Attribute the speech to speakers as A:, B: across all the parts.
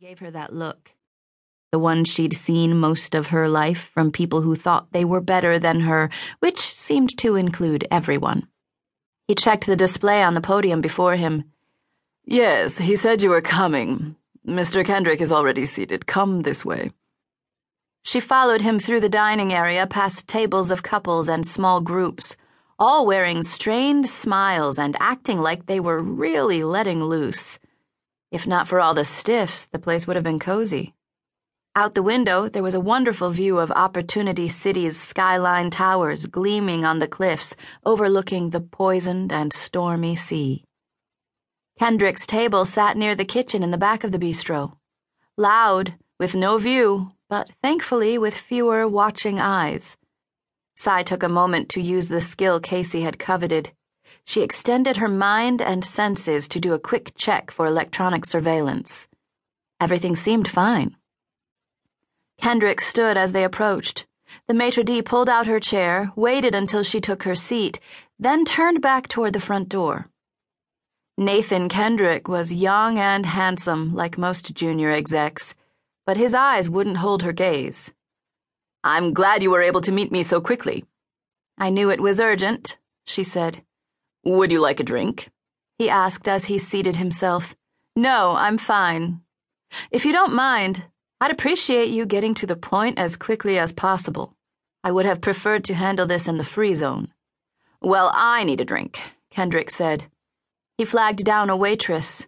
A: gave her that look. The one she'd seen most of her life from people who thought they were better than her, which seemed to include everyone. He checked the display on the podium before him.
B: Yes, he said you were coming. Mr. Kendrick is already seated. Come this way.
A: She followed him through the dining area past tables of couples and small groups, all wearing strained smiles and acting like they were really letting loose. If not for all the stiffs, the place would have been cozy. Out the window, there was a wonderful view of Opportunity City's skyline towers gleaming on the cliffs, overlooking the poisoned and stormy sea. Kendrick's table sat near the kitchen in the back of the bistro. Loud, with no view, but thankfully with fewer watching eyes. Sai took a moment to use the skill Casey had coveted. She extended her mind and senses to do a quick check for electronic surveillance. Everything seemed fine. Kendrick stood as they approached. The maitre d' pulled out her chair, waited until she took her seat, then turned back toward the front door. Nathan Kendrick was young and handsome, like most junior execs, but his eyes wouldn't hold her gaze.
B: I'm glad you were able to meet me so quickly.
A: I knew it was urgent, she said.
B: Would you like a drink?
A: He asked as he seated himself. No, I'm fine. If you don't mind, I'd appreciate you getting to the point as quickly as possible. I would have preferred to handle this in the free zone.
B: Well, I need a drink, Kendrick said.
A: He flagged down a waitress.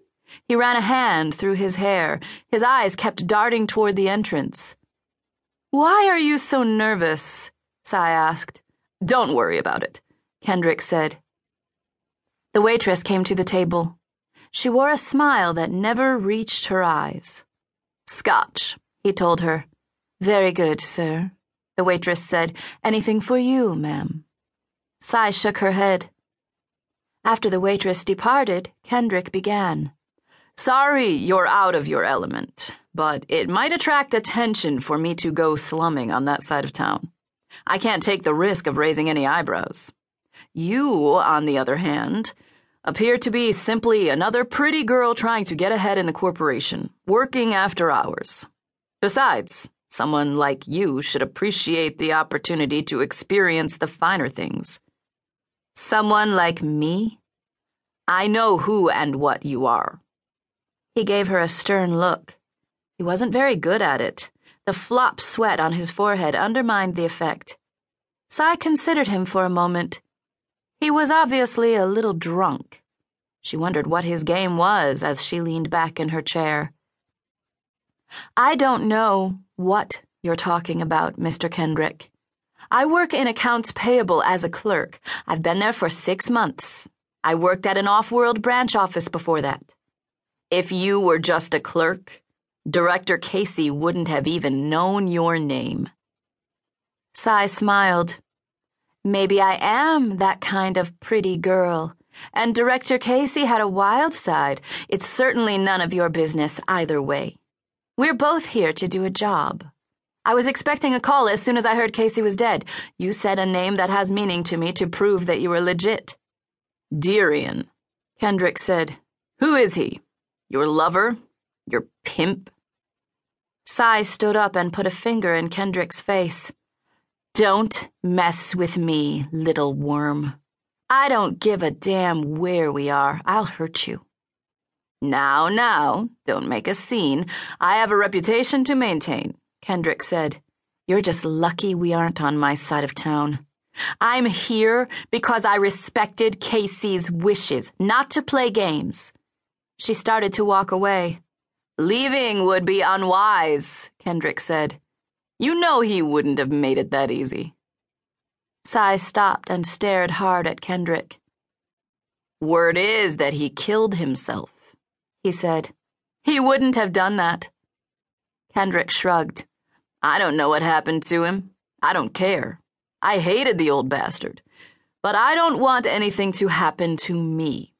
A: He ran a hand through his hair. His eyes kept darting toward the entrance. Why are you so nervous? Sai asked.
B: Don't worry about it, Kendrick said.
A: The waitress came to the table. She wore a smile that never reached her eyes.
B: Scotch,
A: he told her. Very good, sir, the waitress said. Anything for you, ma'am. Sai shook her head. After the waitress departed, Kendrick began.
B: Sorry you're out of your element, but it might attract attention for me to go slumming on that side of town. I can't take the risk of raising any eyebrows. You, on the other hand, appear to be simply another pretty girl trying to get ahead in the corporation, working after hours. Besides, someone like you should appreciate the opportunity to experience the finer things.
A: Someone like me?
B: I know who and what you are.
A: He gave her a stern look. He wasn't very good at it. The flop sweat on his forehead undermined the effect. Sai considered him for a moment. He was obviously a little drunk. She wondered what his game was as she leaned back in her chair. I don't know what you're talking about, Mr. Kendrick. I work in accounts payable as a clerk. I've been there for six months. I worked at an off world branch office before that.
B: If you were just a clerk, Director Casey wouldn't have even known your name.
A: Sai smiled. Maybe I am that kind of pretty girl. And Director Casey had a wild side. It's certainly none of your business either way. We're both here to do a job. I was expecting a call as soon as I heard Casey was dead. You said a name that has meaning to me to prove that you were legit.
B: Dirian, Kendrick said. Who is he? Your lover? Your pimp?
A: Sai stood up and put a finger in Kendrick's face. Don't mess with me, little worm. I don't give a damn where we are. I'll hurt you.
B: Now, now, don't make a scene. I have a reputation to maintain, Kendrick said.
A: You're just lucky we aren't on my side of town. I'm here because I respected Casey's wishes, not to play games. She started to walk away.
B: Leaving would be unwise, Kendrick said. You know he wouldn't have made it that easy.
A: Sai stopped and stared hard at Kendrick.
B: Word is that he killed himself, he said.
A: He wouldn't have done that.
B: Kendrick shrugged. I don't know what happened to him. I don't care. I hated the old bastard. But I don't want anything to happen to me.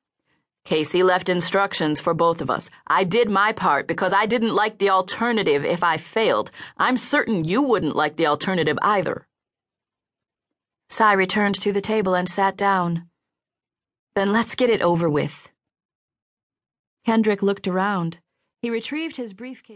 B: Casey left instructions for both of us. I did my part because I didn't like the alternative if I failed. I'm certain you wouldn't like the alternative either.
A: Sai returned to the table and sat down. Then let's get it over with. Kendrick looked around. He retrieved his briefcase.